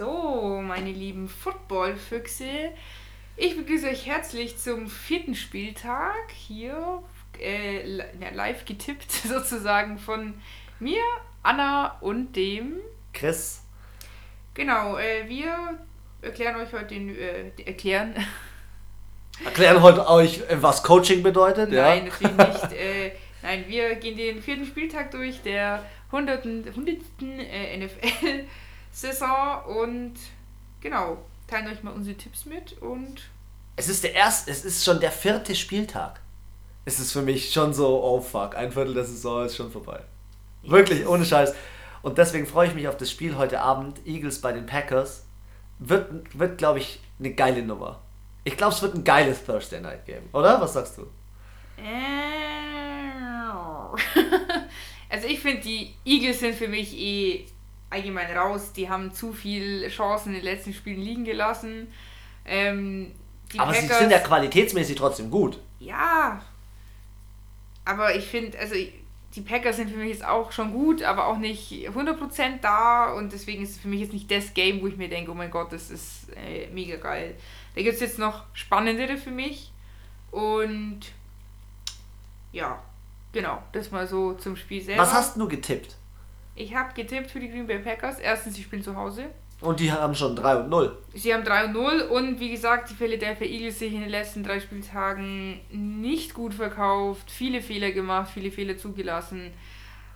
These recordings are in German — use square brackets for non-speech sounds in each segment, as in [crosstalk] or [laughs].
So, meine lieben Football-Füchse, ich begrüße euch herzlich zum vierten Spieltag hier äh, live getippt [laughs] sozusagen von mir, Anna und dem Chris. Genau, äh, wir erklären euch heute den äh, erklären. [laughs] Erklären heute euch, äh, was Coaching bedeutet? Nein, ja? natürlich nicht. [laughs] Äh, nein, wir gehen den vierten Spieltag durch der hunderten, hundertsten äh, NFL-Saison und genau, teilen euch mal unsere Tipps mit und. Es ist der erste, es ist schon der vierte Spieltag. Es ist für mich schon so, oh fuck, ein Viertel der Saison ist schon vorbei. Wirklich, ohne Scheiß. Und deswegen freue ich mich auf das Spiel heute Abend. Eagles bei den Packers. Wird, wird glaube ich, eine geile Nummer. Ich glaube, es wird ein geiles Thursday Night Game, oder? Was sagst du? [laughs] also ich finde, die Eagles sind für mich eh allgemein raus. Die haben zu viele Chancen in den letzten Spielen liegen gelassen. Ähm, aber Packers, sie sind ja qualitätsmäßig trotzdem gut. Ja. Aber ich finde, also die Packers sind für mich jetzt auch schon gut, aber auch nicht 100% da und deswegen ist es für mich jetzt nicht das Game, wo ich mir denke, oh mein Gott, das ist äh, mega geil. Da gibt es jetzt noch spannendere für mich und ja, genau, das mal so zum Spiel selber. Was hast du getippt? Ich habe getippt für die Green Bay Packers. Erstens, sie spielen zu Hause. Und die haben schon 3 und 0. Sie haben 3 und 0 und wie gesagt, die Philadelphia Eagles sich in den letzten drei Spieltagen nicht gut verkauft, viele Fehler gemacht, viele Fehler zugelassen.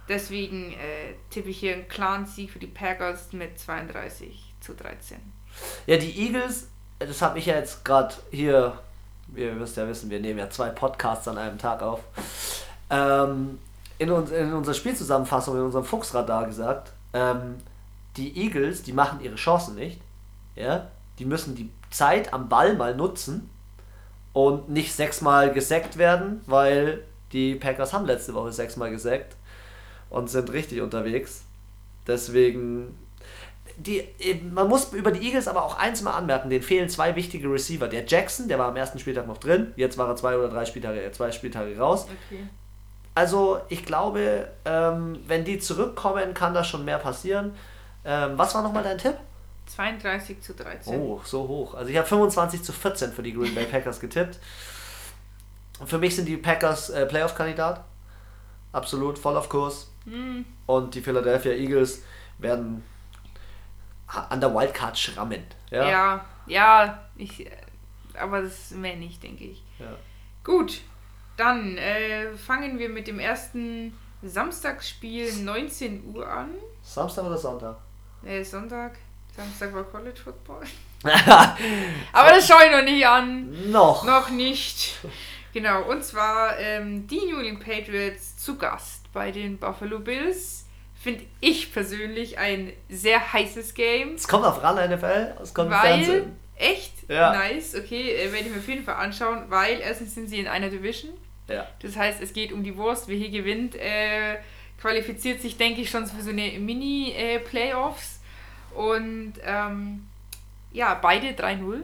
Deswegen äh, tippe ich hier einen klaren Sieg für die Packers mit 32 zu 13. Ja, die Eagles, das habe ich ja jetzt gerade hier, ihr müsst ja wissen, wir nehmen ja zwei Podcasts an einem Tag auf. Ähm, in, uns, in unserer Spielzusammenfassung, in unserem Fuchsradar gesagt, ähm, die Eagles, die machen ihre Chancen nicht. Ja? Die müssen die Zeit am Ball mal nutzen und nicht sechsmal gesackt werden, weil die Packers haben letzte Woche sechsmal gesackt und sind richtig unterwegs. Deswegen, die, man muss über die Eagles aber auch eins mal anmerken, denen fehlen zwei wichtige Receiver. Der Jackson, der war am ersten Spieltag noch drin, jetzt war er zwei oder drei Spieltage, zwei Spieltage raus. Okay. Also ich glaube, ähm, wenn die zurückkommen, kann da schon mehr passieren. Ähm, was war nochmal dein Tipp? 32 zu 13. Oh, so hoch. Also ich habe 25 zu 14 für die Green Bay Packers getippt. Für mich sind die Packers äh, Playoff-Kandidat. Absolut, voll auf Kurs. Mm. Und die Philadelphia Eagles werden an der Wildcard schrammen. Ja, ja, ja ich, aber das mehr nicht, denke ich. Ja. Gut, dann äh, fangen wir mit dem ersten Samstagsspiel 19 Uhr an. Samstag oder Sonntag? Nee, Sonntag. Samstag war College Football. [laughs] Aber das schaue ich noch nicht an. Noch. Noch nicht. Genau, und zwar ähm, die New England Patriots zu Gast bei den Buffalo Bills. Finde ich persönlich ein sehr heißes Game. Es kommt auf RAN NFL, es kommt im Fernsehen. Echt? Ja. Nice, okay, äh, werde ich mir auf jeden Fall anschauen, weil erstens sind sie in einer Division. Ja. Das heißt, es geht um die Wurst. Wer hier gewinnt, äh, qualifiziert sich, denke ich, schon für so eine Mini-Playoffs. Und ähm, ja, beide 3-0.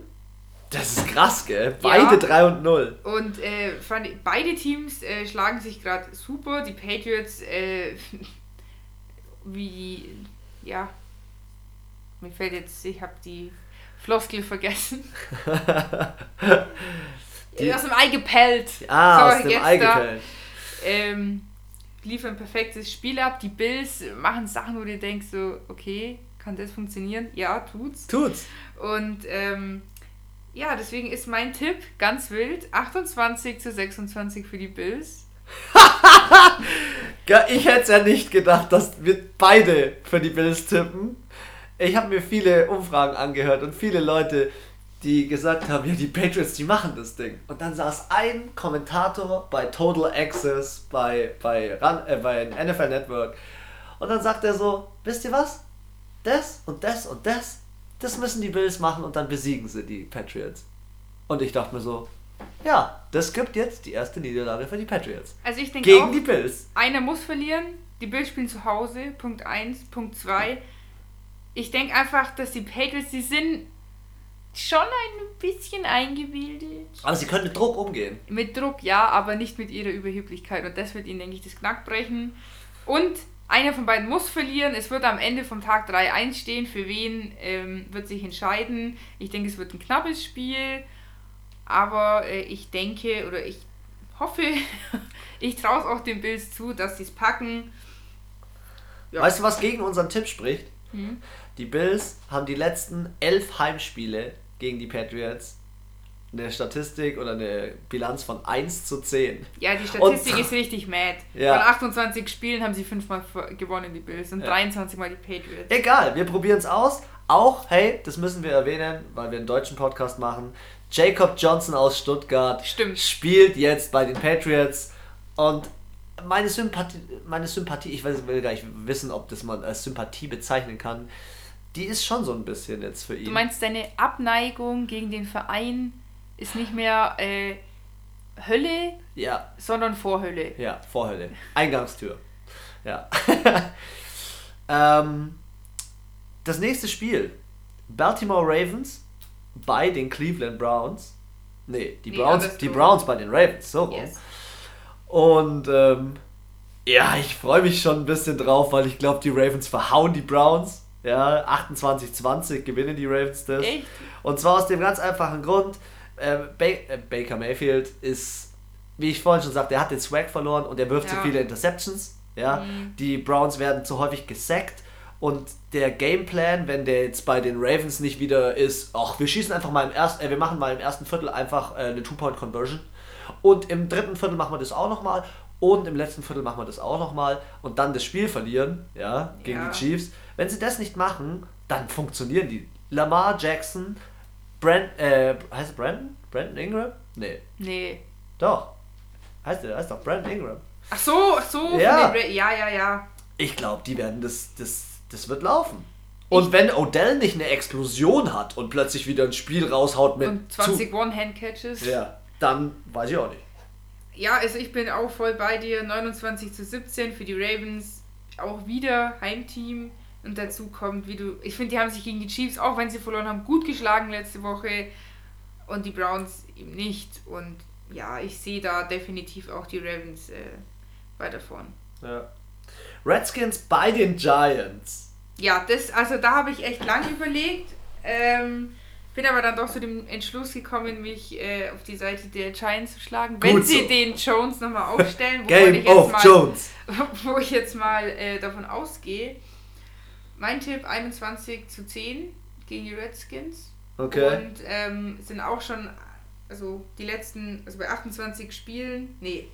Das ist krass, gell? Beide ja. 3 und 0. Und äh, fand, beide Teams äh, schlagen sich gerade super. Die Patriots, äh, [laughs] wie, ja, mir fällt jetzt, ich habe die Floskel vergessen. [laughs] die, aus dem Ei gepellt. Ah, so, aus dem Ei gepellt. Ähm, liefern ein perfektes Spiel ab. Die Bills machen Sachen, wo du denkst so, okay, kann das funktionieren? Ja, tut's. Tut's. Und ähm, ja, deswegen ist mein Tipp ganz wild: 28 zu 26 für die Bills. [laughs] ich hätte es ja nicht gedacht, dass wir beide für die Bills tippen. Ich habe mir viele Umfragen angehört und viele Leute, die gesagt haben, ja, die Patriots, die machen das Ding. Und dann saß ein Kommentator bei Total Access, bei, bei, Run, äh, bei NFL Network. Und dann sagt er so, wisst ihr was? das und das und das, das müssen die Bills machen und dann besiegen sie die Patriots. Und ich dachte mir so, ja, das gibt jetzt die erste Niederlage für die Patriots. Also ich denke Gegen auch, die Bills. Einer muss verlieren. Die Bills spielen zu Hause. Punkt 1. Punkt 2. Ich denke einfach, dass die Patriots, die sind schon ein bisschen eingebildet. Aber sie können mit Druck umgehen. Mit Druck, ja, aber nicht mit ihrer Überheblichkeit. Und das wird ihnen, denke ich, das Knack brechen. Und einer von beiden muss verlieren. Es wird am Ende vom Tag 3 einstehen. Für wen ähm, wird sich entscheiden. Ich denke, es wird ein knappes Spiel. Aber äh, ich denke oder ich hoffe, [laughs] ich traue es auch den Bills zu, dass sie es packen. Ja. Weißt du, was gegen unseren Tipp spricht? Hm? Die Bills haben die letzten elf Heimspiele gegen die Patriots eine Statistik oder eine Bilanz von 1 zu 10. Ja, die Statistik und, ist richtig mad. Ja. Von 28 Spielen haben sie fünfmal gewonnen, die Bills, und ja. 23 Mal die Patriots. Egal, wir probieren es aus. Auch, hey, das müssen wir erwähnen, weil wir einen deutschen Podcast machen. Jacob Johnson aus Stuttgart Stimmt. spielt jetzt bei den Patriots und meine Sympathie, meine Sympathie, ich will gar nicht wissen, ob das man als Sympathie bezeichnen kann, die ist schon so ein bisschen jetzt für ihn. Du meinst, deine Abneigung gegen den Verein ist nicht mehr äh, Hölle, ja. sondern Vorhölle. Ja, Vorhölle. Eingangstür. Ja. [laughs] ähm, das nächste Spiel. Baltimore Ravens bei den Cleveland Browns. Nee, die Browns, nee, die Browns bei den Ravens, so yes. Und ähm, ja, ich freue mich schon ein bisschen drauf, weil ich glaube, die Ravens verhauen die Browns. Ja, 28-20 gewinnen die Ravens das. Echt? Und zwar aus dem ganz einfachen Grund, äh, ba äh, Baker Mayfield ist, wie ich vorhin schon sagte, er hat den Swag verloren und er wirft ja. zu viele Interceptions. Ja? Mhm. Die Browns werden zu häufig gesackt und der Gameplan, wenn der jetzt bei den Ravens nicht wieder ist, ach, wir schießen einfach mal im ersten, äh, wir machen mal im ersten Viertel einfach äh, eine Two-Point-Conversion. Und im dritten Viertel machen wir das auch nochmal. Und im letzten Viertel machen wir das auch nochmal. Und dann das Spiel verlieren, ja, gegen ja. die Chiefs. Wenn sie das nicht machen, dann funktionieren die. Lamar Jackson, Brand, äh, heißt er Brandon? Brandon Ingram? Nee. Nee. Doch. Heißt er, heißt doch Brandon Ingram. Ach so, ach so. Ja, ja, ja, ja. Ich glaube, die werden das, das das wird laufen. Und ich wenn Odell nicht eine Explosion hat und plötzlich wieder ein Spiel raushaut mit und 20 One-Hand-Catches, ja, dann weiß ich auch nicht. Ja, also ich bin auch voll bei dir. 29 zu 17 für die Ravens. Auch wieder Heimteam. Und dazu kommt, wie du. Ich finde, die haben sich gegen die Chiefs, auch wenn sie verloren haben, gut geschlagen letzte Woche. Und die Browns eben nicht. Und ja, ich sehe da definitiv auch die Ravens äh, weiter vorn. Ja. Redskins bei den Giants. Ja, das, also da habe ich echt lange überlegt. Ähm, bin aber dann doch zu dem Entschluss gekommen, mich äh, auf die Seite der Giants zu schlagen. Wenn Gut sie so. den Jones nochmal aufstellen, Game ich jetzt mal, Jones. [laughs] wo ich jetzt mal äh, davon ausgehe. Mein Tipp 21 zu 10 gegen die Redskins. Okay. Und ähm, sind auch schon, also die letzten, also bei 28 Spielen, nee,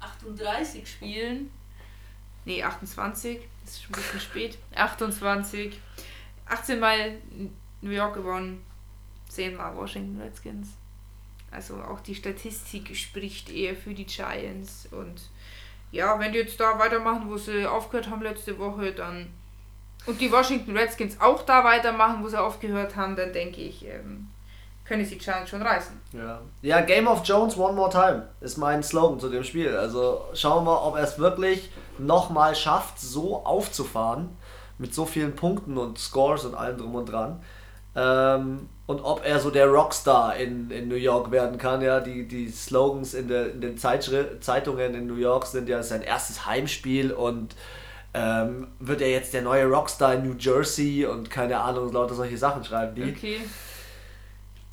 38 Spielen Nee, 28. Das ist schon ein bisschen spät. 28. 18 Mal New York gewonnen. 10 Mal Washington Redskins. Also auch die Statistik spricht eher für die Giants. Und ja, wenn die jetzt da weitermachen, wo sie aufgehört haben letzte Woche, dann. Und die Washington Redskins auch da weitermachen, wo sie aufgehört haben, dann denke ich, ähm, können sie die Challenge schon reißen. Ja. ja, Game of Jones one more time ist mein Slogan zu dem Spiel. Also schauen wir ob er es wirklich nochmal schafft, so aufzufahren. Mit so vielen Punkten und Scores und allem drum und dran. Ähm, und ob er so der Rockstar in, in New York werden kann. Ja, die, die Slogans in, der, in den Zeitungen in New York sind ja sein erstes Heimspiel und ähm, wird er jetzt der neue Rockstar in New Jersey und keine Ahnung, lauter solche Sachen schreiben die. Okay.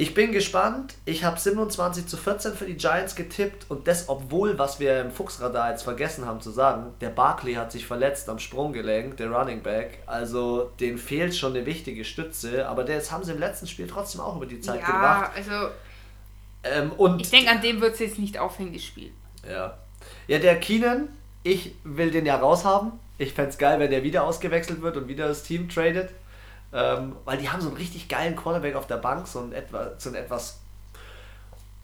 Ich bin gespannt. Ich habe 27 zu 14 für die Giants getippt und das, obwohl, was wir im Fuchsradar jetzt vergessen haben zu sagen, der Barkley hat sich verletzt am Sprunggelenk, der Running Back. Also, den fehlt schon eine wichtige Stütze, aber das haben sie im letzten Spiel trotzdem auch über die Zeit ja, gebracht. also. Ähm, und ich denke, an dem wird es jetzt nicht aufhängen, das Spiel. Ja. Ja, der Keenan, ich will den ja raushaben. Ich fände es geil, wenn der wieder ausgewechselt wird und wieder das Team tradet. Ähm, weil die haben so einen richtig geilen Quarterback auf der Bank, so einen, etwa, so einen etwas,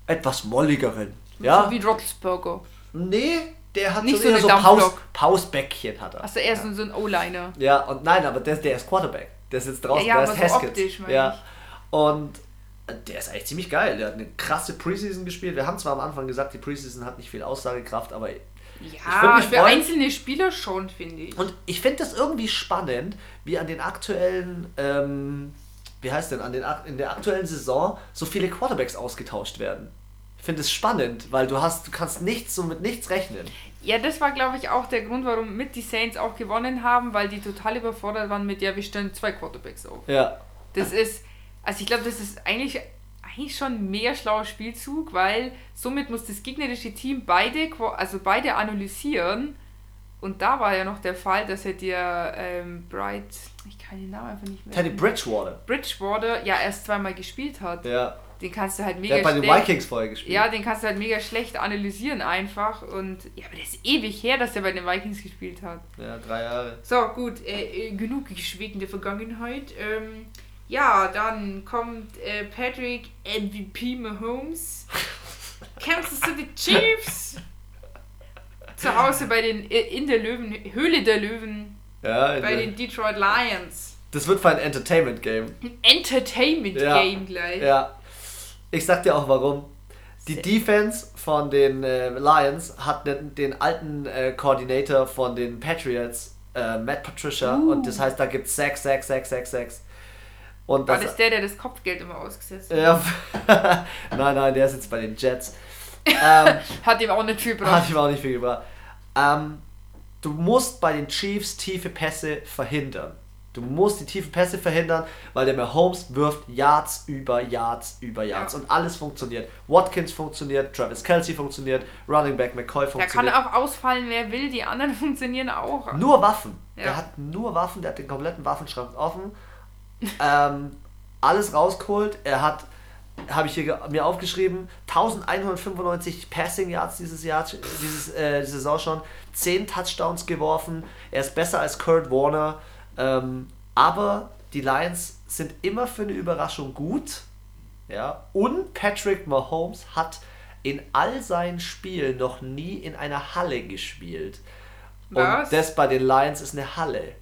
etwas molligeren. Ja? So wie Roethlisberger. Nee, der hat Nicht so, so, so Paus, Pausbäckchen hat er. Achso, er ist ja. so ein O-Liner. Ja, und nein, aber der, der ist Quarterback. Der ist jetzt draußen, ja, ja, der ist Haskins. Optisch, ja. Ich. Und der ist eigentlich ziemlich geil. Der hat eine krasse Preseason gespielt. Wir haben zwar am Anfang gesagt, die Preseason hat nicht viel Aussagekraft, aber ja, für freuen. einzelne Spieler schon, finde ich. Und ich finde das irgendwie spannend, wie an den aktuellen, ähm, wie heißt denn, an den, in der aktuellen Saison so viele Quarterbacks ausgetauscht werden. Ich finde es spannend, weil du hast, du kannst nichts so mit nichts rechnen. Ja, das war, glaube ich, auch der Grund, warum mit die Saints auch gewonnen haben, weil die total überfordert waren mit, ja, wir stellen zwei Quarterbacks auf. Ja. Das ist, also ich glaube, das ist eigentlich, eigentlich schon ein mega schlauer Spielzug, weil somit muss das gegnerische Team beide, also beide analysieren. Und da war ja noch der Fall, dass er dir ähm, Bright, ich kann den Namen einfach nicht mehr. Teddy Bridgewater. Bridgewater ja erst zweimal gespielt hat. Ja. Den kannst du halt mega Der hat bei den Vikings vorher gespielt. Ja, den kannst du halt mega schlecht analysieren einfach. Und ja, aber der ist ewig her, dass er bei den Vikings gespielt hat. Ja, drei Jahre. So, gut, äh, äh genug geschwiegen der Vergangenheit. Ähm, ja, dann kommt äh, Patrick MVP Mahomes. [laughs] Kansas City Chiefs. Zu Hause bei den äh, in der Löwen, Höhle der Löwen. Ja, bei den Detroit Lions. Das wird für ein Entertainment Game. Ein Entertainment Game ja. gleich. Ja. Ich sag dir auch warum. Die Defense von den äh, Lions hat den, den alten äh, Coordinator von den Patriots, äh, Matt Patricia, uh. und das heißt, da gibt es 6, 6, 6, 6, 6. Und War das, das der, der das Kopfgeld immer ausgesetzt hat? Ja. [laughs] nein, nein, der ist jetzt bei den Jets. Ähm, [laughs] hat ihm auch nicht viel gebracht. Hat ihm auch nicht viel gebracht. Ähm, du musst bei den Chiefs tiefe Pässe verhindern. Du musst die tiefen Pässe verhindern, weil der Mahomes wirft Yards über Yards über Yards ja. und alles funktioniert. Watkins funktioniert, Travis Kelsey funktioniert, Running Back McCoy funktioniert. Der kann auch ausfallen, wer will, die anderen [laughs] funktionieren auch. Nur Waffen. Ja. Der hat nur Waffen, der hat den kompletten Waffenschrank offen. Ähm, alles rausgeholt. Er hat, habe ich hier mir aufgeschrieben, 1195 Passing Yards dieses Jahr, dieses, äh, diese Saison schon, 10 Touchdowns geworfen. Er ist besser als Kurt Warner. Ähm, aber die Lions sind immer für eine Überraschung gut. Ja, und Patrick Mahomes hat in all seinen Spielen noch nie in einer Halle gespielt. Was? Und das bei den Lions ist eine Halle.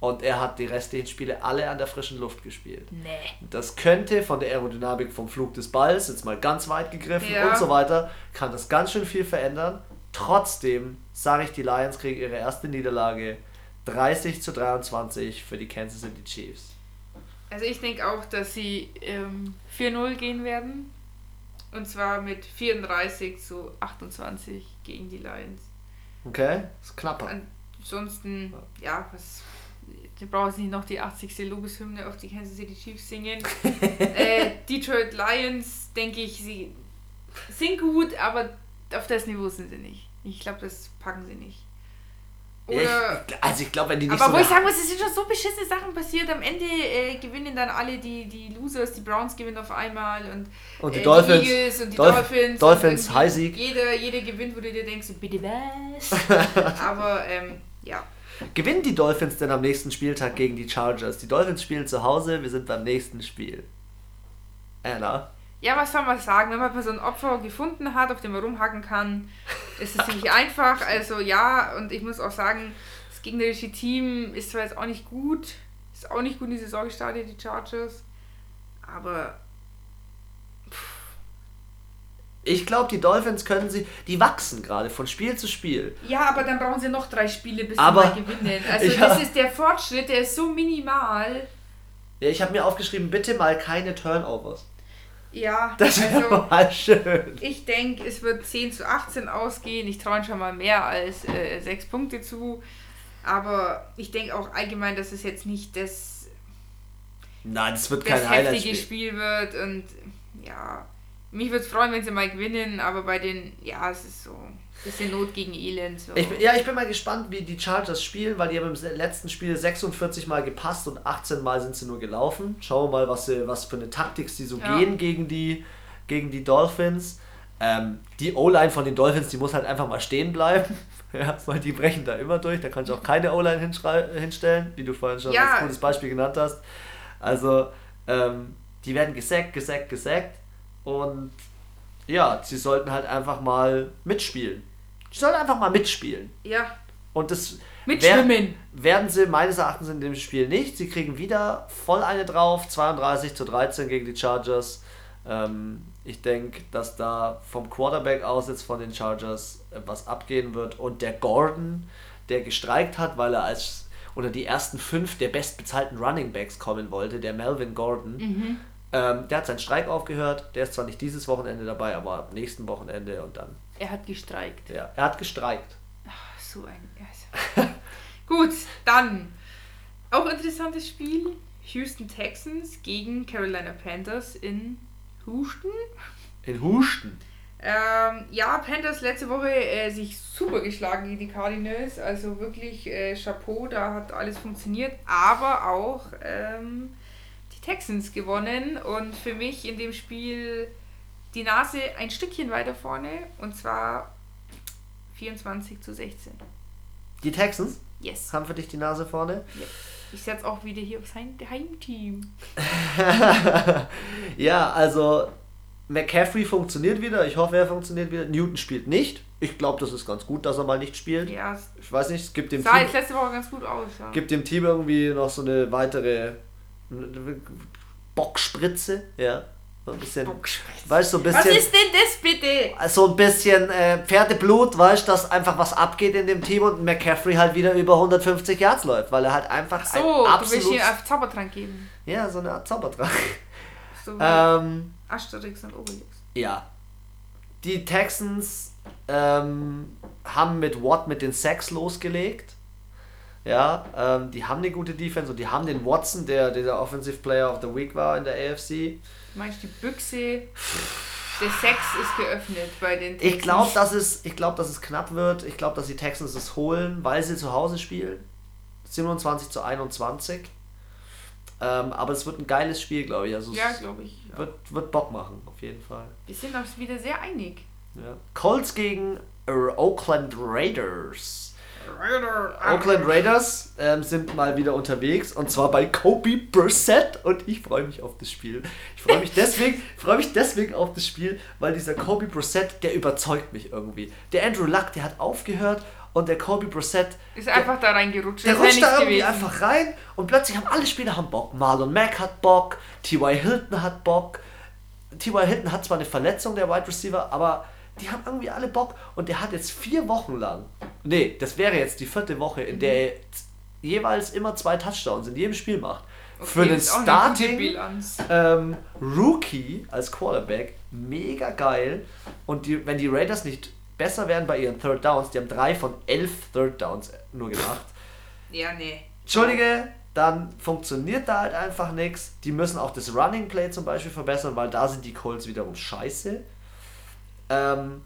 Und er hat die restlichen Spiele alle an der frischen Luft gespielt. Nee. Das könnte von der Aerodynamik vom Flug des Balls, jetzt mal ganz weit gegriffen ja. und so weiter, kann das ganz schön viel verändern. Trotzdem sage ich, die Lions kriegen ihre erste Niederlage 30 zu 23 für die Kansas City Chiefs. Also ich denke auch, dass sie ähm, 4-0 gehen werden. Und zwar mit 34 zu 28 gegen die Lions. Okay, ist knapper. Ansonsten, ja, was. Du brauchst nicht noch die 80. Lobeshymne auf die Kansas City Chiefs singen. [laughs] äh, Detroit Lions, denke ich, sie sind gut, aber auf das Niveau sind sie nicht. Ich glaube, das packen sie nicht. Oder ich, also ich glaube, wenn die nicht Aber so wo ich sagen muss, es sind schon so beschissene Sachen passiert. Am Ende äh, gewinnen dann alle die, die Losers, die Browns gewinnen auf einmal und, und die, äh, Dolphins, die Eagles und die Dolph Dolphins. Dolphins, High-Sieg. Jeder, jeder gewinnt, wo du dir denkst, bitte was? [laughs] Aber ähm, ja. Gewinnen die Dolphins denn am nächsten Spieltag gegen die Chargers? Die Dolphins spielen zu Hause, wir sind beim nächsten Spiel. Anna? Ja, was soll man sagen? Wenn man so ein Opfer gefunden hat, auf dem man rumhacken kann, ist es ziemlich einfach. Also ja, und ich muss auch sagen, das gegnerische Team ist zwar jetzt auch nicht gut, ist auch nicht gut in die Saison gestartet, die Chargers, aber ich glaube, die Dolphins können sie, die wachsen gerade von Spiel zu Spiel. Ja, aber dann brauchen sie noch drei Spiele, bis aber, sie mal gewinnen. [laughs] Also ja. das ist der Fortschritt, der ist so minimal. Ja, ich habe mir aufgeschrieben, bitte mal keine Turnovers. Ja, das wäre also, [laughs] mal schön. Ich denke, es wird 10 zu 18 ausgehen. Ich traue schon mal mehr als äh, 6 Punkte zu. Aber ich denke auch allgemein, dass es jetzt nicht das, Nein, das wird kein das heftige Spiel wird. Und ja, mich würde es freuen, wenn sie mal gewinnen. Aber bei den, ja, es ist so. Bisschen Not gegen Elend. So. Ich, ja, ich bin mal gespannt, wie die Chargers spielen, weil die haben im letzten Spiel 46 Mal gepasst und 18 Mal sind sie nur gelaufen. Schauen wir mal, was, sie, was für eine Taktik sie so ja. gehen gegen die, gegen die Dolphins. Ähm, die O-Line von den Dolphins, die muss halt einfach mal stehen bleiben. [laughs] ja, weil die brechen da immer durch. Da kannst du auch keine O-Line hinstellen, wie du vorhin schon ja. als gutes Beispiel genannt hast. Also, ähm, die werden gesackt, gesackt, gesackt. Und ja, sie sollten halt einfach mal mitspielen. Die sollen einfach mal mitspielen. Ja. Und das Mitschwimmen. werden sie meines Erachtens in dem Spiel nicht. Sie kriegen wieder voll eine drauf, 32 zu 13 gegen die Chargers. Ähm, ich denke, dass da vom Quarterback aus jetzt von den Chargers äh, was abgehen wird. Und der Gordon, der gestreikt hat, weil er als unter die ersten fünf der bestbezahlten Running Backs kommen wollte, der Melvin Gordon, mhm. Ähm, der hat seinen Streik aufgehört. Der ist zwar nicht dieses Wochenende dabei, aber ab nächsten Wochenende und dann. Er hat gestreikt. Ja, er hat gestreikt. Ach, so ein. Also. [laughs] Gut, dann. Auch interessantes Spiel. Houston Texans gegen Carolina Panthers in Houston. In Houston. Ähm, ja, Panthers letzte Woche äh, sich super geschlagen gegen die Cardinals. Also wirklich äh, Chapeau, da hat alles funktioniert. Aber auch ähm, die Texans gewonnen. Und für mich in dem Spiel die Nase ein Stückchen weiter vorne. Und zwar 24 zu 16. Die Texans Yes. haben für dich die Nase vorne. Ja. Ich setze auch wieder hier auf sein Heimteam. [laughs] ja, also McCaffrey funktioniert wieder. Ich hoffe, er funktioniert wieder. Newton spielt nicht. Ich glaube, das ist ganz gut, dass er mal nicht spielt. Ja, Ich weiß nicht, es gibt dem, sah Team, jetzt letzte Woche ganz gut aus. Ja. gibt dem Team irgendwie noch so eine weitere Bockspritze. Ja, so ein bisschen. Weißt so ein Was bisschen. ist denn das bitte? so ein bisschen äh, Pferdeblut, weißt du, dass einfach was abgeht in dem Team und McCaffrey halt wieder über 150 Yards läuft, weil er halt einfach So, ein du willst absolut. hier auf Zaubertrank geben. Ja, so eine Art Zaubertrank. So ähm, Asterix und Obelix. ja. Die Texans ähm, haben mit Watt mit den Sacks losgelegt. Ja, ähm, die haben eine gute Defense und die haben den Watson, der dieser Offensive Player of the Week war in der AFC. Du meinst, die Büchse des Sex ist geöffnet bei den Ich Texans? glaube, dass es, ich glaube, dass es knapp wird. Ich glaube, dass die Texans es holen, weil sie zu Hause spielen. 27 zu 21. Ähm, aber es wird ein geiles Spiel, glaube ich. Also Ja, glaube ich. Ja. wird, wird Bock machen, auf jeden Fall. Wir sind uns wieder sehr einig. Ja. Colts gegen Oakland Raiders. Oakland Raiders ähm, sind mal wieder unterwegs und zwar bei Kobe Brissett und ich freue mich auf das Spiel. Ich freue mich [laughs] deswegen, freue mich deswegen auf das Spiel, weil dieser Kobe Brissett, der überzeugt mich irgendwie. Der Andrew Luck, der hat aufgehört und der Kobe Brissett, Ist einfach da reingerutscht. der rutscht da irgendwie gewesen. einfach rein und plötzlich haben alle Spieler haben Bock. Marlon Mack hat Bock, T.Y. Hilton hat Bock. T.Y. Hilton hat zwar eine Verletzung, der Wide Receiver, aber die haben irgendwie alle Bock und der hat jetzt vier Wochen lang, nee, das wäre jetzt die vierte Woche, in der er jeweils immer zwei Touchdowns in jedem Spiel macht. Für den Starting ähm, Rookie als Quarterback, mega geil. Und die, wenn die Raiders nicht besser werden bei ihren Third Downs, die haben drei von elf Third Downs nur gemacht. Ja, nee. Entschuldige, dann funktioniert da halt einfach nichts. Die müssen auch das Running Play zum Beispiel verbessern, weil da sind die Colts wiederum scheiße. Ähm,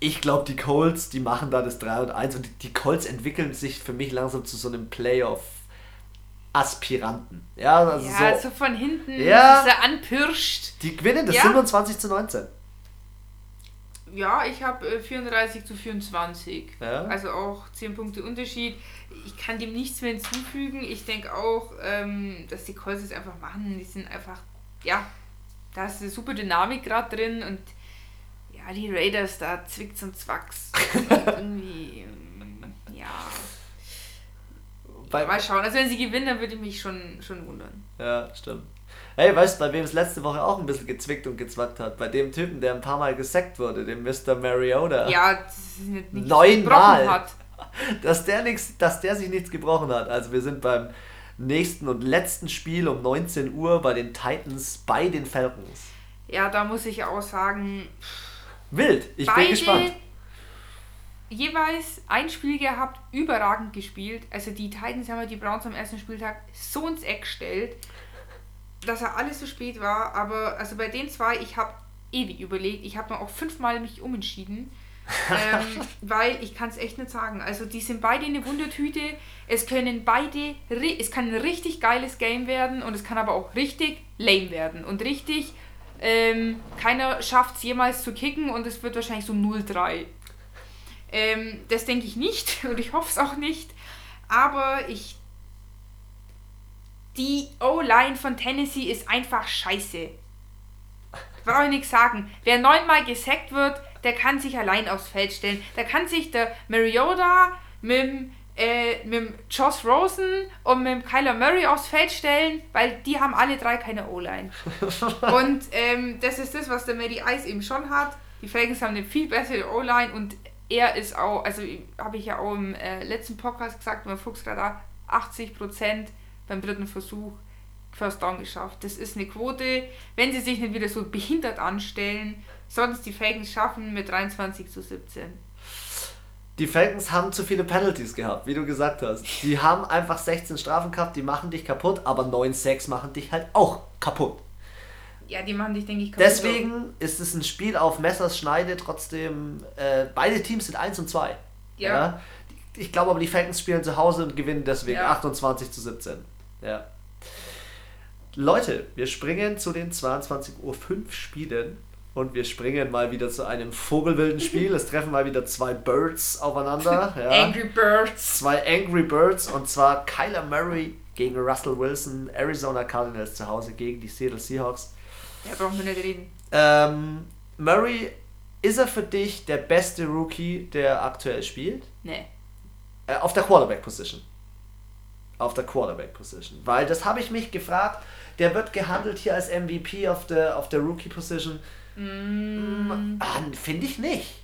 ich glaube, die Colts, die machen da das 3 und 1 und die, die Colts entwickeln sich für mich langsam zu so einem Playoff-Aspiranten. Ja, also Ja, so. so von hinten, Ja. dass er anpirscht. Die gewinnen das Ja. 27 zu 19. Ja, ich habe äh, 34 zu 24. Ja. Also auch 10 Punkte Unterschied. Ich kann dem nichts mehr hinzufügen. Ich denke auch, ähm, dass die Colts es einfach machen. Die sind einfach, ja, da ist eine super Dynamik gerade drin und ja, die Raiders, da zwickt's und zwacks. [laughs] Irgendwie, ähm, ja. Bei, Mal schauen. Also wenn sie gewinnen, dann würde ich mich schon, schon wundern. ja, stimmt. Hey, weißt du, bei wem es letzte Woche auch ein bisschen gezwickt und gezwackt hat? Bei dem Typen, der ein paar Mal gesackt wurde, dem Mr. Mariota. Ja, Neunmal. hat. [laughs] Dass, der nix, dass der sich nichts gebrochen hat. Also wir sind beim nächsten und letzten Spiel um 19 Uhr bei den Titans bei den Falcons. Ja, da muss ich auch sagen, Wild, ich beide bin gespannt. jeweils ein Spiel gehabt, überragend gespielt. Also die Titans haben ja die Browns am ersten Spieltag so ins Eck gestellt, dass er alles so spät war. Aber also bei den zwei, ich habe ewig überlegt. Ich habe mir auch fünfmal mich umentschieden. [laughs] ähm, weil ich kann es echt nicht sagen. Also die sind beide eine Wundertüte. Es können beide, es kann ein richtig geiles Game werden und es kann aber auch richtig lame werden. Und richtig, ähm, keiner schafft es jemals zu kicken und es wird wahrscheinlich so 0-3. Ähm, das denke ich nicht [laughs] und ich hoffe es auch nicht. Aber ich. Die O-Line von Tennessee ist einfach scheiße. Brauche ich nichts sagen. Wer neunmal gesackt wird, der kann sich allein aufs Feld stellen. Da kann sich der Mariota mit, dem, äh, mit dem Josh Rosen und mit dem Kyler Murray aufs Feld stellen, weil die haben alle drei keine O-Line. [laughs] und ähm, das ist das, was der Matty Ice eben schon hat. Die Falcons haben eine viel bessere O-Line und er ist auch, also habe ich ja auch im äh, letzten Podcast gesagt, mein Fuchs gerade 80% beim dritten Versuch First Down geschafft. Das ist eine Quote, wenn sie sich nicht wieder so behindert anstellen, es die Falcons schaffen mit 23 zu 17. Die Falcons haben zu viele Penalties gehabt, wie du gesagt hast. Die haben einfach 16 Strafen gehabt, die machen dich kaputt, aber 9-6 machen dich halt auch kaputt. Ja, die machen dich, denke ich, kaputt. Deswegen ist es ein Spiel auf Messers Schneide, trotzdem, äh, beide Teams sind 1 und 2. Ja. ja. Ich glaube aber, die Falcons spielen zu Hause und gewinnen deswegen ja. 28 zu 17. Ja. Leute, wir springen zu den 22.05 Uhr Spielen und wir springen mal wieder zu einem vogelwilden Spiel. Es treffen mal wieder zwei Birds aufeinander. [laughs] Ja. Angry Birds. Zwei Angry Birds. Und zwar Kyler Murray gegen Russell Wilson. Arizona Cardinals zu Hause gegen die Seattle Seahawks. Ja, brauchen wir nicht reden. Ähm, Murray, ist er für dich der beste Rookie, der aktuell spielt? Nee. Äh, auf der Quarterback-Position. Auf der Quarterback-Position. Weil das habe ich mich gefragt. Der wird gehandelt hier als MVP auf der, auf der Rookie-Position. Mm. Ah, Finde ich nicht.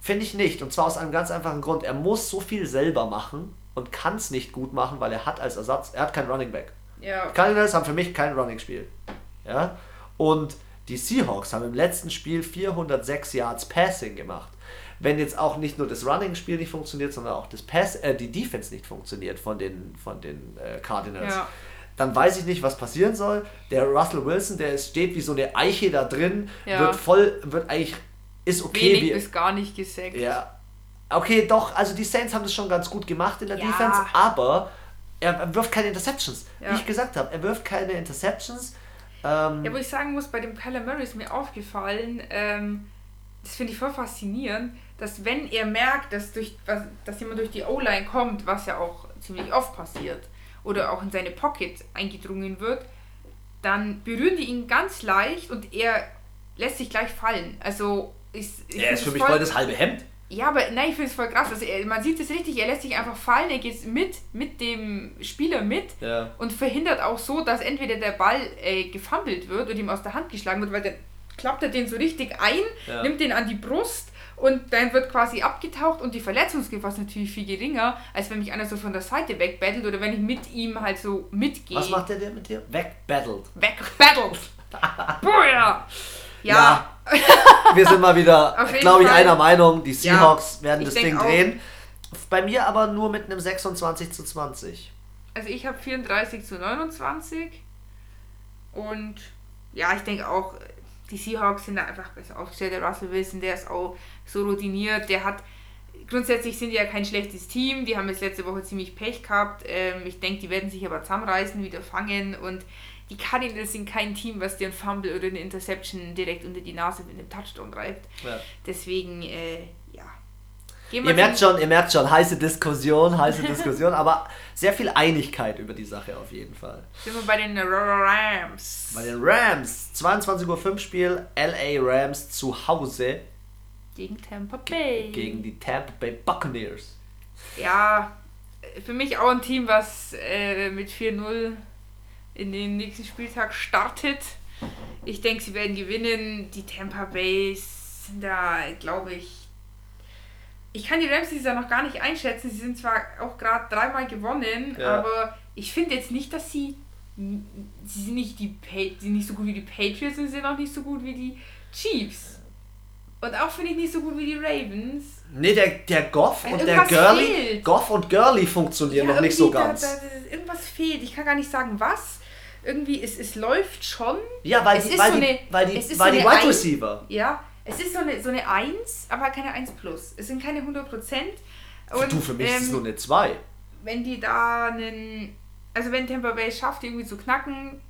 Finde ich nicht. Und zwar aus einem ganz einfachen Grund. Er muss so viel selber machen und kann es nicht gut machen, weil er hat als Ersatz, er hat kein Running Back. Ja. Cardinals haben für mich kein Running-Spiel. Ja? Und die Seahawks haben im letzten Spiel 406 Yards Passing gemacht. Wenn jetzt auch nicht nur das Running-Spiel nicht funktioniert, sondern auch das Pass, äh, die Defense nicht funktioniert von den, von den äh, Cardinals, ja dann weiß ich nicht, was passieren soll. Der Russell Wilson, der steht wie so eine Eiche da drin, ja. wird voll, wird eigentlich, ist okay. Wenig wie, ist gar nicht gesackt. Ja. Okay, doch, also die Saints haben das schon ganz gut gemacht in der ja. Defense, aber er, er, wirft keine Interceptions. Ja. Wie ich gesagt habe, er wirft keine Interceptions. Ähm, ja, wo ich sagen muss, bei dem Kyler Murray ist mir aufgefallen, ähm, das finde ich voll faszinierend, dass wenn er merkt, dass, durch, was, dass jemand durch die O-Line kommt, was ja auch ziemlich oft passiert, oder auch in seine Pocket eingedrungen wird, dann berühren die ihn ganz leicht und er lässt sich gleich fallen. Also ist, er ist für mich voll das halbe Hemd. Ja, aber nein, ich finde es voll krass. Also er, man sieht es richtig, er lässt sich einfach fallen, er geht mit, mit dem Spieler mit ja. und verhindert auch so, dass entweder der Ball äh, gefummelt wird oder ihm aus der Hand geschlagen wird, weil dann klappt er den so richtig ein, ja. nimmt den an die Brust und dann wird quasi abgetaucht und die Verletzungsgefahr ist natürlich viel geringer, als wenn mich einer so von der Seite wegbattelt oder wenn ich mit ihm halt so mitgehe. Was macht der denn mit dir? Wegbattelt. Wegbattelt. [laughs] Boah, ja. Ja. Wir sind mal wieder, [laughs] glaube ich, Fall. einer Meinung. Die Seahawks ja, werden das Ding drehen. Bei mir aber nur mit einem 26 zu 20. Also ich habe 34 zu 29. Und ja, ich denke auch, die Seahawks sind da einfach besser aufgestellt. Der Russell Wilson, der ist auch so routiniert. Der hat, grundsätzlich sind die ja kein schlechtes Team. Die haben jetzt letzte Woche ziemlich Pech gehabt. Ähm, ich denke, die werden sich aber zusammenreißen, wieder fangen. Und die Cardinals sind kein Team, was dir ein Fumble oder eine Interception direkt unter die Nase mit einem Touchdown reibt. Ja. Deswegen, äh, ihr merkt schon, ihr merkt schon, heiße Diskussion, heiße Diskussion, aber sehr viel Einigkeit über die Sache auf jeden Fall. Sind wir bei den Rams. Bei den Rams. 22.05 Uhr Spiel, LA Rams zu Hause. Gegen Tampa Bay. Gegen die Tampa Bay Buccaneers. Ja, für mich auch ein Team, was äh, mit 4-0 in den nächsten Spieltag startet. Ich denke, sie werden gewinnen. Die Tampa Bay sind da, glaube ich, ich kann die Rams dieses Jahr noch gar nicht einschätzen. Sie sind zwar auch gerade dreimal gewonnen, ja. aber ich finde jetzt nicht, dass sie. Sie sind nicht, die sie sind nicht so gut wie die Patriots und sie sind auch nicht so gut wie die Chiefs. Und auch finde ich nicht so gut wie die Ravens. Nee, der, der Goff und der Gurley. Fehlt. Goff und Gurley funktionieren ja, noch nicht so ganz. Da, da, irgendwas fehlt. Ich kann gar nicht sagen, was. Irgendwie, es, es läuft schon. Ja, weil, es die, weil, so die, eine, weil die, weil die Wide Receiver. Ja, es ist so eine, so eine 1, aber keine 1 plus. Es sind keine 100 Prozent. du, für mich ähm, ist es ähm, nur eine 2. Wenn die da einen. Also, wenn Tampa Bay schafft, irgendwie zu knacken,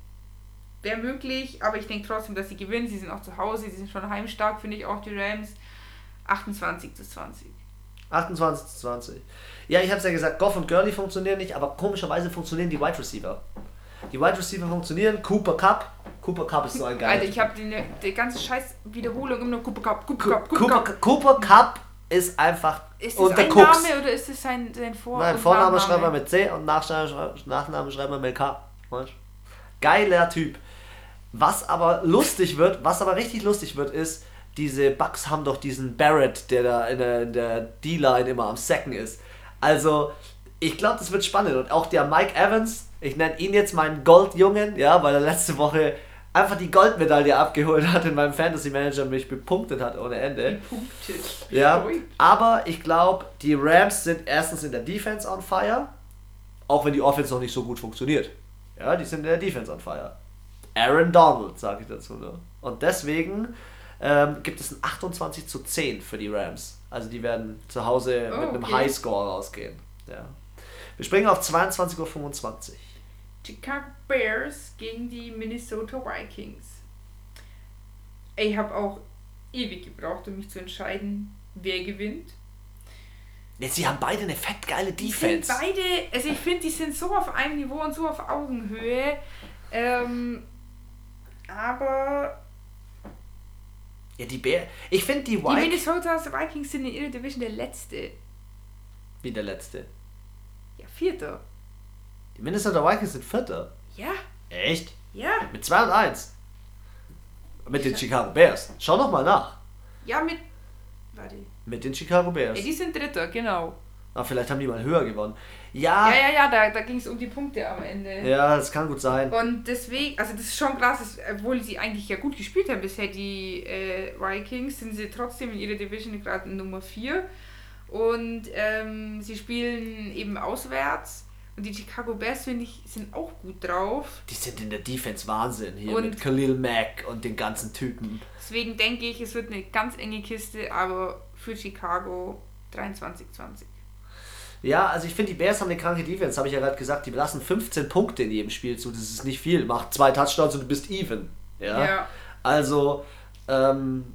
wäre möglich. Aber ich denke trotzdem, dass sie gewinnen. Sie sind auch zu Hause, sie sind schon heimstark, finde ich auch, die Rams. 28 zu 20. 28 zu 20. Ja, ich habe es ja gesagt, Goff und Gurley funktionieren nicht, aber komischerweise funktionieren die Wide Receiver. Die Wide Receiver funktionieren. Cooper Cup. Cooper Cup ist so ein geiler. Alter, ich habe die, die ganze scheiß Wiederholung immer nur Cooper Cup. Cooper Cup. Cooper, Cooper, Cup. Cooper Cup ist einfach. Ist das ein Cooks. Name oder ist das sein, sein Vor Nein, Vorname schreibt man mit C und Nachname schreibt man mit K. Geiler Typ. Was aber lustig wird, was aber richtig lustig wird, ist, diese Bugs haben doch diesen Barrett, der da in der, in der D-Line immer am Sacken ist. Also, ich glaube, das wird spannend. Und auch der Mike Evans, Ich nenne ihn jetzt meinen Goldjungen, ja, weil er letzte Woche einfach die Goldmedaille abgeholt hat in meinem Fantasy Manager und mich bepunktet hat ohne Ende. Punkte. Ja, aber ich glaube, die Rams sind erstens in der Defense on fire, auch wenn die Offense noch nicht so gut funktioniert. Ja, die sind in der Defense on fire. Aaron Donald, sage ich dazu nur. Und deswegen ähm, gibt es ein 28 zu 10 für die Rams. Also die werden zu Hause Oh, mit einem okay. Highscore rausgehen. Ja. Wir springen auf 22.25 Uhr. Chicago Bears gegen die Minnesota Vikings. Ich habe auch ewig gebraucht, um mich zu entscheiden, wer gewinnt. Sie haben beide eine fettgeile Die sind Defense. beide, also ich finde, die sind so auf einem Niveau und so auf Augenhöhe. Ähm, aber Ja, die Bär. Ich finde die die Vikings. Minnesota Vikings sind in ihrer Division der letzte. Wie der letzte. Ja, vierter. Die Minnesota Vikings sind Vierter. Ja, Echt? ja. Mit 2 und 1. Mit den Chicago Bears. Schau noch mal nach. Ja, mit. Warte. Mit den Chicago Bears. Ja, die sind dritter, genau. Ah, vielleicht haben die mal höher gewonnen. Ja, Ja, ja, ja, da, da ging es um die Punkte am Ende. ja, das kann gut sein. Und deswegen, also das ist schon krass, dass, obwohl sie eigentlich ja gut gespielt haben bisher, die äh, Vikings, sind sie trotzdem in ihrer Division gerade Nummer 4. Und ähm, sie spielen eben auswärts. Und die Chicago Bears, finde ich, sind auch gut drauf. Die sind in der Defense Wahnsinn hier Und- mit Khalil Mack und den ganzen Typen. Deswegen denke ich, es wird eine ganz enge Kiste, aber für Chicago 23-20. Ja, also ich finde, die Bears haben eine kranke Defense, habe ich ja gerade gesagt. Die lassen 15 Punkte in jedem Spiel zu. Das ist nicht viel. Mach zwei Touchdowns und du bist even. Ja. Ja. Also, ähm,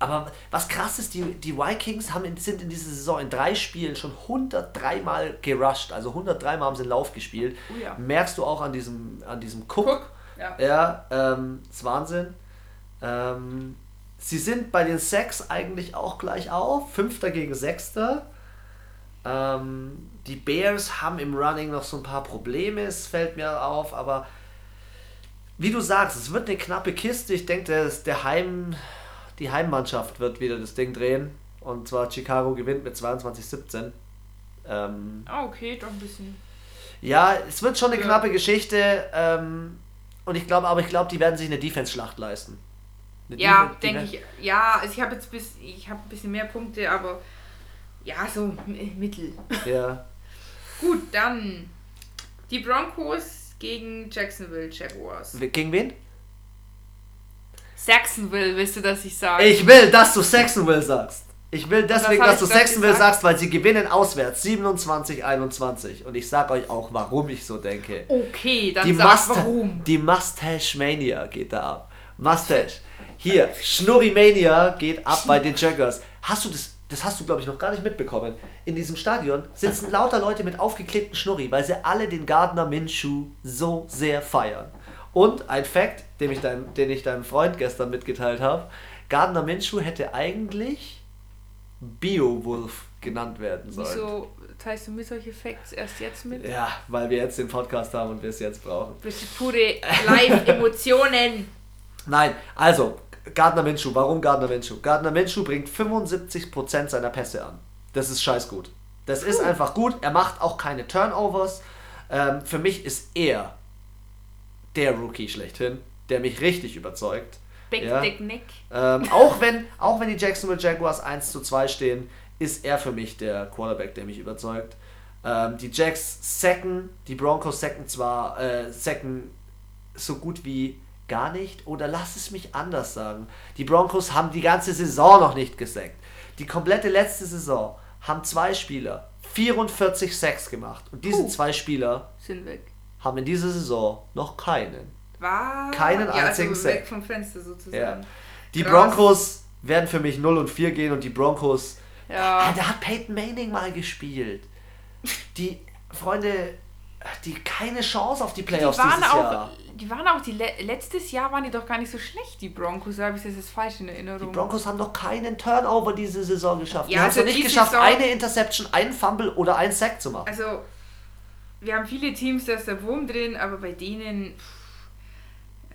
aber was krass ist, die, die Vikings haben in, sind in dieser Saison in drei Spielen schon 103 Mal gerusht. Also 103 Mal haben sie einen Lauf gespielt. Oh ja. Merkst du auch an diesem, an diesem Cook. Guck. Ja. Ja, ähm, ist Wahnsinn. Ähm, sie sind bei den Sacks eigentlich auch gleich auf. Fünfter gegen Sechster. Ähm, die Bears haben im Running noch so ein paar Probleme, es fällt mir auf, aber wie du sagst, es wird eine knappe Kiste. Ich denke, der, der Heim, die Heimmannschaft wird wieder das Ding drehen. Und zwar Chicago gewinnt mit 22-17. Ähm, Ah, okay, doch ein bisschen. ja, es wird schon eine Ja. knappe Geschichte. Ähm, und ich glaube, aber ich glaube, die werden sich eine Defense-Schlacht leisten. Eine Ja, denke ich. Ja, also ich habe jetzt bis, ich habe ein bisschen mehr Punkte, aber ja, so m- mittel. Ja. [laughs] Gut, dann die Broncos gegen Jacksonville Jaguars. Gegen wen? Saxonville, willst du, dass ich sage? Ich will, dass du Saxonville sagst. Ich will deswegen, dass du Saxonville sag- sagst, weil sie gewinnen auswärts 27-21. Und ich sag euch auch, warum ich so denke. Okay, dann Die, sag Must warum. die Mustache Mania geht da ab. Mustache. Hier, Schnurri Mania geht ab bei den Jaggers. Hast du das, das hast du glaube ich noch gar nicht mitbekommen. In diesem Stadion sitzen lauter Leute mit aufgeklebten Schnurri, weil sie alle den Gardner Minshew so sehr feiern. Und ein Fact, den ich, dein, den ich deinem Freund gestern mitgeteilt habe, Gardner Minshew hätte eigentlich Beowulf genannt werden sollen. Wieso teilst du mir solche Facts erst jetzt mit? Ja, weil wir jetzt den Podcast haben und wir es jetzt brauchen. Bist du pure Live-Emotionen. [laughs] Nein, also, Gardner Minshew, warum Gardner Minshew? Gardner Minshew bringt 75% seiner Pässe an. Das ist scheiß gut. Das ist einfach gut. Er macht auch keine Turnovers. Ähm, für mich ist er der Rookie schlechthin, der mich richtig überzeugt. Back Ja. Dick Nick. Ähm, auch, wenn, auch wenn die Jacksonville Jaguars 1 zu 2 stehen, ist er für mich der Quarterback, der mich überzeugt. Ähm, die Jacks sacken, die Broncos sacken zwar äh, sacken so gut wie gar nicht, oder lass es mich anders sagen. Die Broncos haben die ganze Saison noch nicht gesackt. Die komplette letzte Saison haben zwei Spieler 44 Sacks gemacht. Und diese Puh. zwei Spieler Sind weg. Haben in dieser Saison noch keinen. War. Keinen ja, einzigen also Sack. vom Fenster sozusagen. Ja. Die Krass. Broncos werden für mich 0 und 4 gehen und die Broncos. Ja. Ah, da hat Peyton Manning mal gespielt. Die Freunde, die keine Chance auf die Die Playoffs waren dieses auch, Jahr. die waren auch die le letztes Jahr waren die doch gar nicht so schlecht, die Broncos, da habe ich das jetzt falsch in Die Erinnerung. Broncos haben noch keinen Turnover diese Saison geschafft. Die Ja, haben es also nicht die geschafft, Saison- eine Interception, einen Fumble oder einen Sack zu machen. Also, wir haben viele Teams, da ist der Wurm drin, aber bei denen.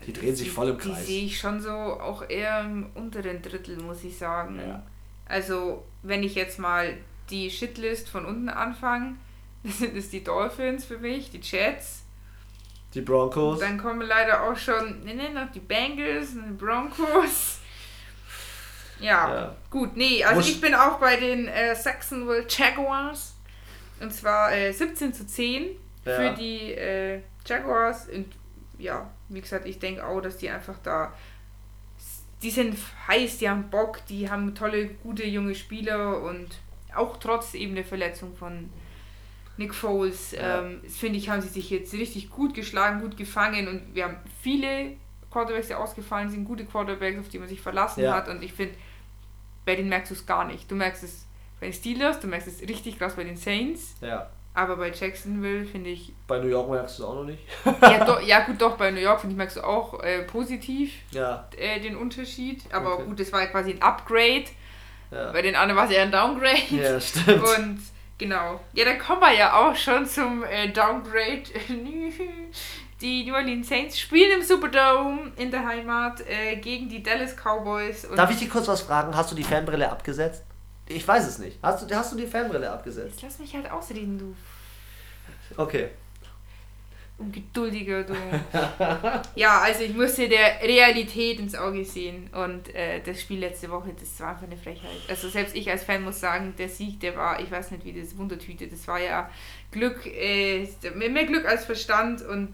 Die drehen sich voll im Die Kreis. sehe ich schon so auch eher im unteren Drittel, muss ich sagen. Ja. Also, wenn ich jetzt mal die Shitlist von unten anfange, [laughs] dann sind es die Dolphins für mich, die Jets, Die Broncos. Dann kommen leider auch schon ne, ne, noch die Bengals und die Broncos. Ja, Ja. gut, nee, also Muss- ich bin auch bei den äh, Saxonville Jaguars. Und zwar äh, 17 zu 10 Ja. für die äh, Jaguars. Und ja, wie gesagt, ich denke auch, dass die einfach da. Die sind heiß, die haben Bock, die haben tolle, gute junge Spieler und auch trotz eben der Verletzung von Nick Foles, Ja. ähm, finde ich, haben sie sich jetzt richtig gut geschlagen, gut gefangen und wir haben viele Quarterbacks, die ausgefallen sind, gute Quarterbacks, auf die man sich verlassen Ja. hat und ich finde, bei denen merkst du es gar nicht. Du merkst es bei den Steelers, du merkst es richtig krass bei den Saints, Ja. aber bei Jacksonville finde ich, Bei New York merkst du es auch noch nicht. ja, [laughs] do, ja gut, doch, bei New York finde ich, merkst du auch äh, positiv Ja. äh, den Unterschied, aber Okay. gut, das war ja quasi ein Upgrade, Ja, bei den anderen war es eher ein Downgrade. ja stimmt. Und genau. Ja, dann kommen wir ja auch schon zum äh, Downgrade. [laughs] Die New Orleans Saints spielen im Superdome in der Heimat äh, gegen die Dallas Cowboys. Darf ich dich kurz was fragen? Hast du die Fanbrille abgesetzt? Ich weiß es nicht. Hast du, hast du die Fanbrille abgesetzt? Jetzt lass mich halt ausreden, du Okay. ungeduldiger, du. [laughs] ja, also ich musste der Realität ins Auge sehen. Und äh, das Spiel letzte Woche, das war einfach eine Frechheit. Also selbst ich als Fan muss sagen, der Sieg, der war, ich weiß nicht wie das Wundertüte, das war ja Glück, äh, mehr Glück als Verstand und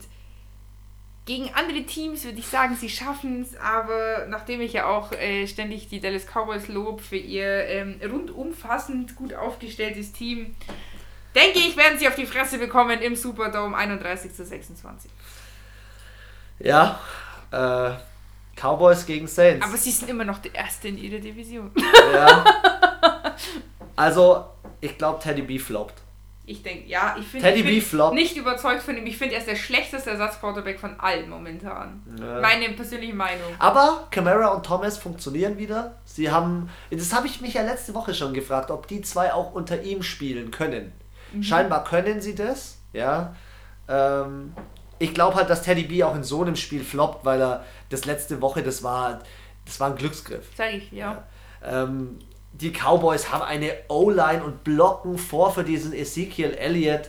gegen andere Teams würde ich sagen, sie schaffen es, aber nachdem ich ja auch äh, ständig die Dallas Cowboys lob für ihr ähm, rundumfassend gut aufgestelltes Team, denke ich, werden sie auf die Fresse bekommen im Superdome 31 zu 26. Ja. Äh, Cowboys gegen Saints. Aber sie sind immer noch der Erste in ihrer Division. ja. Also, ich glaube, Teddy B floppt. Ich denke, ja, ich finde Teddy ich bin nicht überzeugt von ihm. Ich finde, er ist der schlechteste Ersatzquarterback von allen momentan. Ja. Meine persönliche Meinung. Aber Camara und Thomas funktionieren wieder. Sie haben, das habe ich mich ja letzte Woche schon gefragt, ob die zwei auch unter ihm spielen können. Scheinbar können sie das, ja. Ähm, ich glaube halt, dass Teddy B auch in so einem Spiel floppt, weil er das letzte Woche, das war, das war ein Glücksgriff. Sag ich, ja. Ähm, die Cowboys haben eine O-Line und blocken vor für diesen Ezekiel Elliott.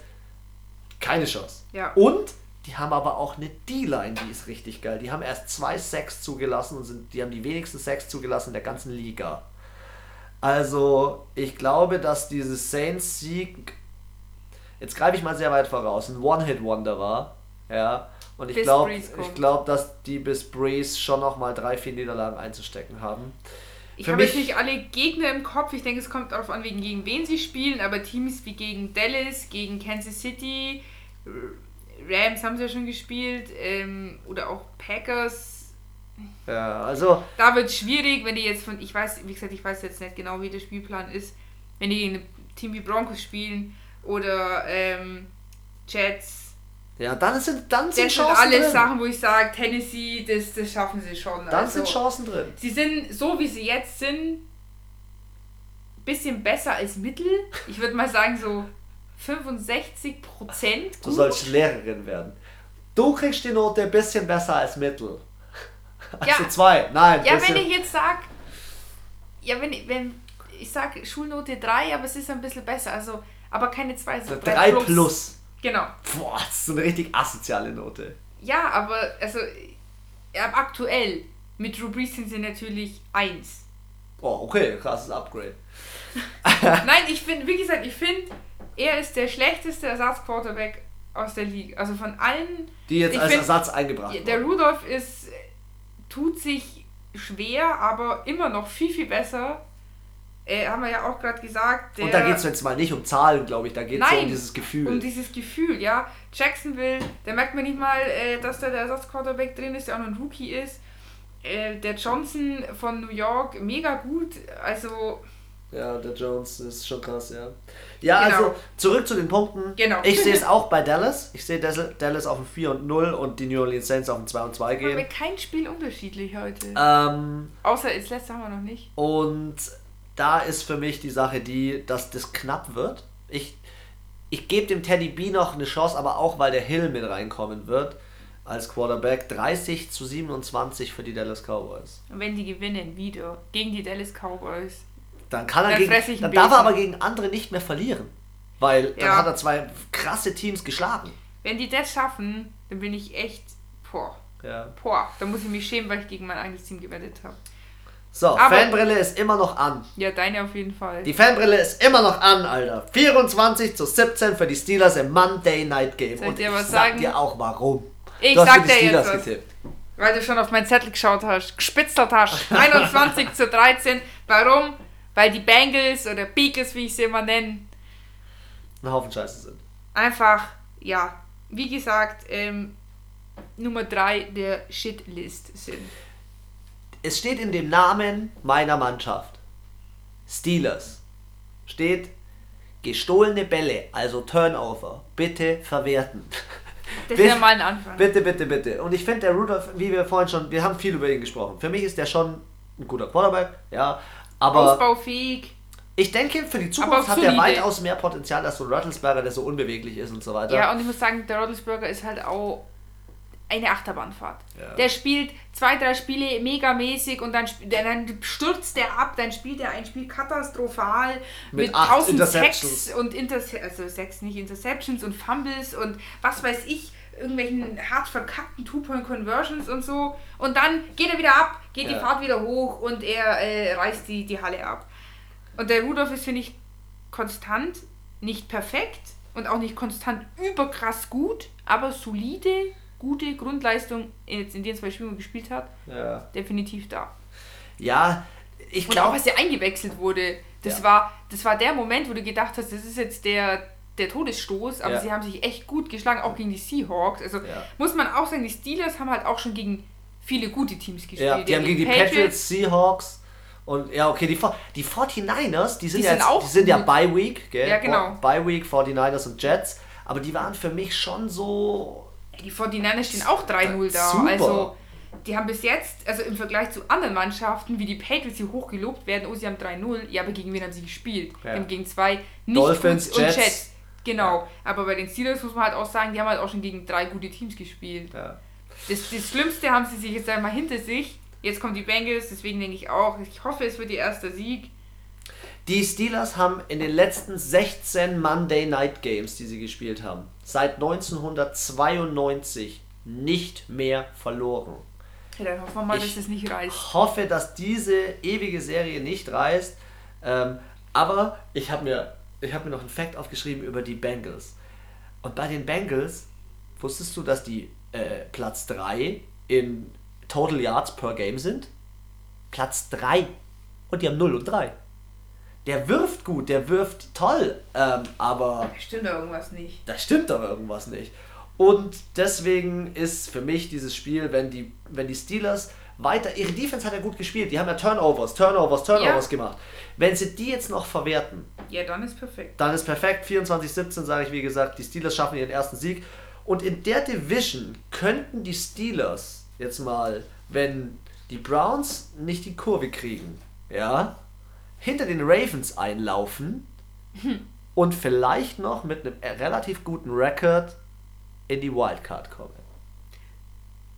Keine Chance. Ja. Und die haben aber auch eine D-Line, die ist richtig geil. Die haben erst zwei Sacks zugelassen und sind, die haben die wenigsten Sacks zugelassen in der ganzen Liga. Also, ich glaube, dass dieses Saints-Sieg, jetzt greife ich mal sehr weit voraus, ein One-Hit-Wonder war. Ja. Und ich glaube, ich glaube, dass die bis Breeze schon nochmal drei, vier Niederlagen einzustecken haben. Ich habe jetzt nicht alle Gegner im Kopf. Ich denke, es kommt darauf an, wegen gegen wen sie spielen. Aber Teams wie gegen Dallas, gegen Kansas City, Rams haben sie ja schon gespielt. Ähm, oder auch Packers. Ja, also, Da wird es schwierig, wenn die jetzt von, ich weiß, wie gesagt, ich weiß jetzt nicht genau, wie der Spielplan ist, wenn die gegen ein Team wie Broncos spielen oder ähm, Jets. Ja, dann sind, dann sind Das sind Chancen alles drin. Sachen, wo ich sage, Tennessee, das, das schaffen sie schon. Dann also, sind Chancen drin. Sie sind, so wie sie jetzt sind, bisschen besser als Mittel. Ich würde mal sagen, so 65 Prozent. Du sollst Lehrerin werden. Du kriegst die Note ein bisschen besser als Mittel. Also Ja. zwei. Nein. Ja, bisschen- wenn ich jetzt sage, ja, wenn ich, wenn ich sage Schulnote 3, aber es ist ein bisschen besser, also, aber keine 2, so 3 plus. Genau. Boah, das ist so eine richtig asoziale Note. Ja, aber, also, ja, aktuell, mit Drew Brees sind sie natürlich 1. Oh, okay, krasses Upgrade. [laughs] Nein, ich finde, wie gesagt, ich finde, er ist der schlechteste Ersatzquarterback aus der Liga. Also von allen. Die jetzt als find, Ersatz eingebracht Der wurden. Rudolph ist, tut sich schwer, aber immer noch viel, viel besser. Äh, haben wir ja auch gerade gesagt. Der, Und da geht es jetzt mal nicht um Zahlen, glaube ich, da geht es so um dieses Gefühl. Um dieses Gefühl, ja. Jacksonville, da merkt man nicht mal, äh, dass da der Ersatzquarterback drin ist, der auch noch ein Rookie ist. Äh, der Johnson von New York, mega gut. Also, ja, der Jones ist schon krass, ja. Ja, Genau. also zurück zu den Punkten. Genau. Ich sehe es [laughs] auch bei Dallas. Ich sehe Dallas Dallas auf ein 4 und 0 und die New Orleans Saints auf ein 2 und 2 haben wir gehen. kein Spiel unterschiedlich heute. Ähm, Außer das letzte haben wir noch nicht. Und da ist für mich die Sache die, dass das knapp wird. Ich, ich gebe dem Teddy B noch eine Chance, aber auch weil der Hill mit reinkommen wird als Quarterback. 30 zu 27 für die Dallas Cowboys. Und wenn die gewinnen, wieder. Gegen die Dallas Cowboys. Dann kann er Dann gegen, dann darf er aber gegen andere nicht mehr verlieren. Weil dann Ja. hat er zwei krasse Teams geschlagen. Wenn die das schaffen, dann bin ich echt, boah, Ja. boah, da muss ich mich schämen, weil ich gegen mein eigenes Team gewettet habe. So, Aber- Fanbrille ist immer noch an. Ja, deine auf jeden Fall. Die Fanbrille ist immer noch an, Alter. 24 zu 17 für die Steelers im Monday Night Game. Soll Und dir ich sag sagen? dir auch warum. Ich du sag dir jetzt Steelers was. getippt. Weil du schon auf meinen Zettel geschaut hast, gespitzelt hast. [laughs] 21 zu 13. Warum? Weil die Bengals oder Beagles, wie ich sie immer nenne, Ein Haufen Scheiße sind. einfach, ja, wie gesagt, ähm, Nummer 3 der Shitlist sind. Es steht in dem Namen meiner Mannschaft. Steelers. Steht gestohlene Bälle, also Turnover. Bitte verwerten. Das [laughs] Bitte- ist ja mal ein Anfang. Bitte, bitte, bitte. Und ich finde, der Rudolph, wie wir vorhin schon, wir haben viel über ihn gesprochen. Für mich ist der schon ein guter Quarterback, ja. Aber Ausbaufähig. ich denke, für die Zukunft hat er weitaus mehr Potenzial als so ein Rattlesberger, der so unbeweglich ist und so weiter. Ja, und ich muss sagen, der Roethlisberger ist halt auch eine Achterbahnfahrt. Ja. Der spielt zwei, drei Spiele megamäßig und dann, dann stürzt der ab, dann spielt er ein Spiel katastrophal Mit mit, acht 1000 Interceptions. Sacks und Interce also Sacks nicht Interceptions und Fumbles und was weiß ich, irgendwelchen hart verkackten Two-Point-Conversions und so. Und dann geht er wieder ab, geht Ja. die Fahrt wieder hoch und er äh, reißt die, die Halle ab. Und der Rudolph ist, finde ich, konstant, nicht perfekt und auch nicht konstant überkrass gut, aber solide, gute Grundleistung jetzt in den zwei Spielen, gespielt hat, Ja, definitiv da. ja ich glaube, als er eingewechselt wurde, das, Ja. war, das war der Moment, wo du gedacht hast, das ist jetzt der, der Todesstoß, aber Ja. sie haben sich echt gut geschlagen, auch gegen die Seahawks. Also muss man auch sagen, die Steelers haben halt auch schon gegen viele gute Teams gespielt. ja, die haben gegen die Patriots, Seahawks und ja, okay, die, die 49ers, die sind, Die ja sind jetzt, auch die sind ja. Bye Week, gell? Ja, genau. Bye Week, 49ers und Jets, aber die waren für mich schon so Die 49ers stehen auch 3-0 da. Super. Also, die haben bis jetzt, also im Vergleich zu anderen Mannschaften, wie die Patriots, die hoch gelobt werden, oh, sie haben 3-0, ja, aber gegen wen haben sie gespielt? Ja. Die haben gegen zwei nicht Dolphins, und Jets. Jets. Genau. Aber bei den Steelers muss man halt auch sagen, die haben halt auch schon gegen drei gute Teams gespielt. ja. Das, das Schlimmste haben sie sich jetzt einmal hinter sich. Jetzt kommen die Bengals, deswegen denke ich auch, ich hoffe, es wird ihr erster Sieg. Die Steelers haben in den letzten 16 Monday Night Games, die sie gespielt haben, seit 1992 nicht mehr verloren. Ja, dann hoffen wir mal, Ich- dass es nicht reißt. hoffe, dass diese ewige Serie nicht reißt. Ähm, aber ich habe mir, ich hab mir noch einen Fact aufgeschrieben über die Bengals. Und bei den Bengals wusstest du, dass die äh, Platz 3 in Total Yards per Game sind? Platz 3. Und die haben 0 und 3. Der wirft gut, der wirft toll, ähm, aber Stimmt da irgendwas nicht. da stimmt aber irgendwas nicht. Und deswegen ist für mich dieses Spiel, wenn die, wenn die Steelers weiter, ihre Defense hat ja gut gespielt, die haben ja Turnovers, Turnovers, Turnovers Ja. gemacht. Wenn sie die jetzt noch verwerten, Ja, dann ist perfekt. dann ist perfekt. 24-17 sage ich wie gesagt, die Steelers schaffen ihren ersten Sieg. Und in der Division könnten die Steelers jetzt mal, wenn die Browns nicht die Kurve kriegen, ja, hinter den Ravens einlaufen [laughs] und vielleicht noch mit einem relativ guten Record in die Wildcard kommen.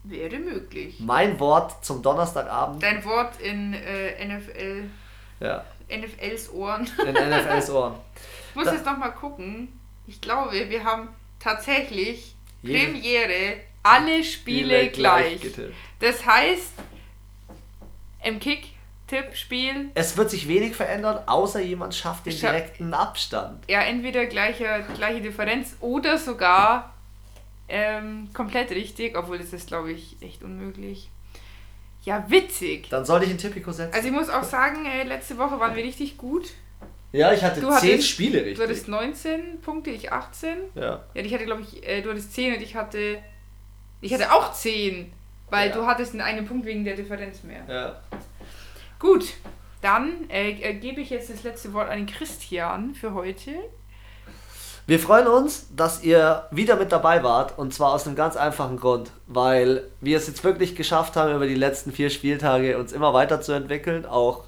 Wäre möglich. Mein Wort zum Donnerstagabend. Dein Wort in äh, NFL, Ja, NFLs Ohren. in NFLs Ohren. Ich [laughs] muss Da- jetzt noch mal gucken. Ich glaube, wir haben tatsächlich Jede- Premiere alle Spiele, gleich. getippt. Das heißt, im Kick-Tipp-Spiel, Es wird sich wenig verändern, außer jemand schafft den direkten Abstand. ja, entweder gleiche, gleiche Differenz oder sogar ähm, komplett richtig, obwohl das ist, glaube ich, echt unmöglich. Ja, witzig. Dann soll ich einen Tipico setzen. Also ich muss auch sagen, äh, letzte Woche waren wir richtig gut. ja, ich hatte du 10 hattest- Spiele Du richtig. hattest 19 Punkte, ich 18. ja. Ja, ich hatte, glaube ich, äh, du hattest 10 und ich hatte. Ich hatte auch 10, weil Ja. du hattest in einem Punkt wegen der Differenz mehr. ja. Gut, dann äh, äh, gebe ich jetzt das letzte Wort an Christian für heute. Wir freuen uns, dass ihr wieder mit dabei wart und zwar aus einem ganz einfachen Grund, weil wir es jetzt wirklich geschafft haben, über die letzten vier Spieltage uns immer weiterzuentwickeln, auch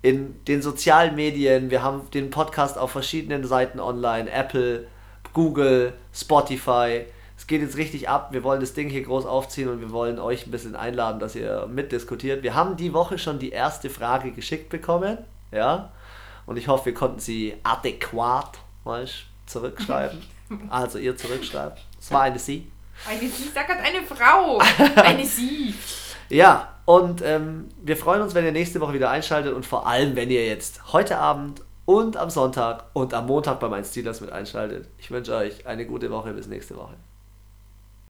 in den sozialen Medien. Wir haben den Podcast auf verschiedenen Seiten online, Apple, Google, Spotify. Es geht jetzt richtig ab. Wir wollen das Ding hier groß aufziehen und wir wollen euch ein bisschen einladen, dass ihr mitdiskutiert. Wir haben die Woche schon die erste Frage geschickt bekommen, ja, und ich hoffe, wir konnten sie adäquat, weißt, zurückschreiben. [laughs] Also ihr zurückschreibt. Es war eine Sie. Eine Sie, sag gerade eine Frau. [laughs] Eine Sie. Ja, und ähm, wir freuen uns, wenn ihr nächste Woche wieder einschaltet und vor allem, wenn ihr jetzt heute Abend und am Sonntag und am Montag bei meinen Steelers mit einschaltet. Ich wünsche euch eine gute Woche. Bis nächste Woche.